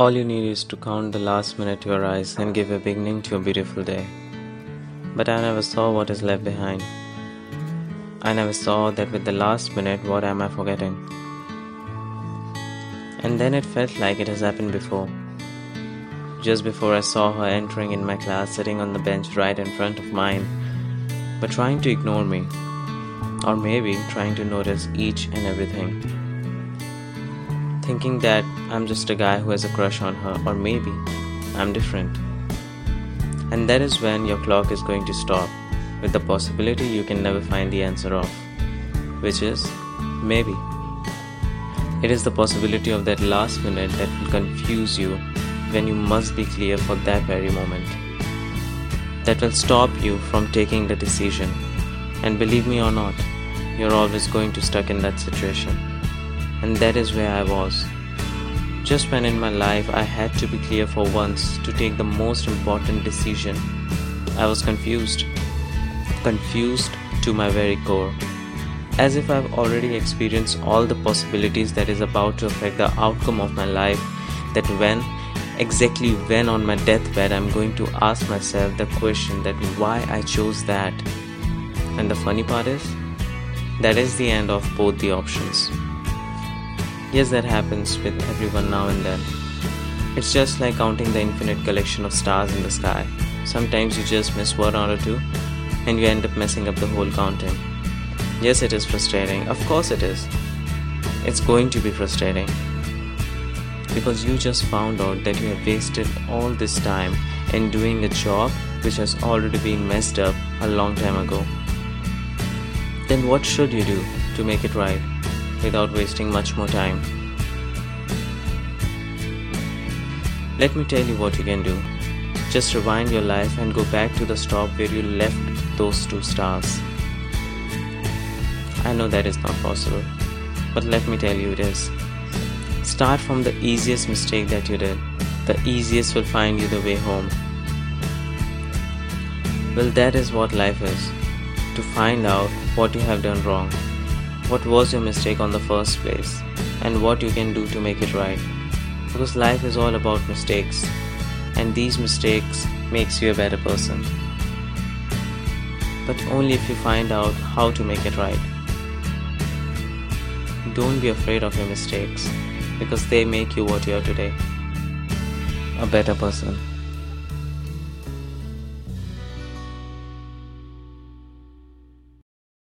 All you need is to count the last minute to arise and give a beginning to a beautiful day. But I never saw what is left behind. I never saw that with the last minute, what am I forgetting? And then it felt like it has happened before. Just before I saw her entering in my class, sitting on the bench right in front of mine, but trying to ignore me, or maybe trying to notice each and everything thinking that I'm just a guy who has a crush on her, or maybe I'm different. And that is when your clock is going to stop, with the possibility you can never find the answer of, which is maybe. It is the possibility of that last minute that will confuse you when you must be clear for that very moment. That will stop you from taking the decision. And believe me or not, you're always going to stuck in that situation and that is where I was. Just when in my life I had to be clear for once to take the most important decision, I was confused. Confused to my very core. As if I've already experienced all the possibilities that is about to affect the outcome of my life, that when, exactly when on my deathbed, I'm going to ask myself the question that why I chose that. And the funny part is, that is the end of both the options. Yes, that happens with everyone now and then. It's just like counting the infinite collection of stars in the sky. Sometimes you just miss one or two, and you end up messing up the whole counting. Yes, it is frustrating. Of course, it is. It's going to be frustrating. Because you just found out that you have wasted all this time in doing a job which has already been messed up a long time ago. Then what should you do to make it right? Without wasting much more time. Let me tell you what you can do. Just rewind your life and go back to the stop where you left those two stars. I know that is not possible, but let me tell you it is. Start from the easiest mistake that you did. The easiest will find you the way home. Well, that is what life is to find out what you have done wrong what was your mistake on the first place and what you can do to make it right? Because life is all about mistakes and these mistakes makes you a better person. But only if you find out how to make it right. Don't be afraid of your mistakes because they make you what you are today a better person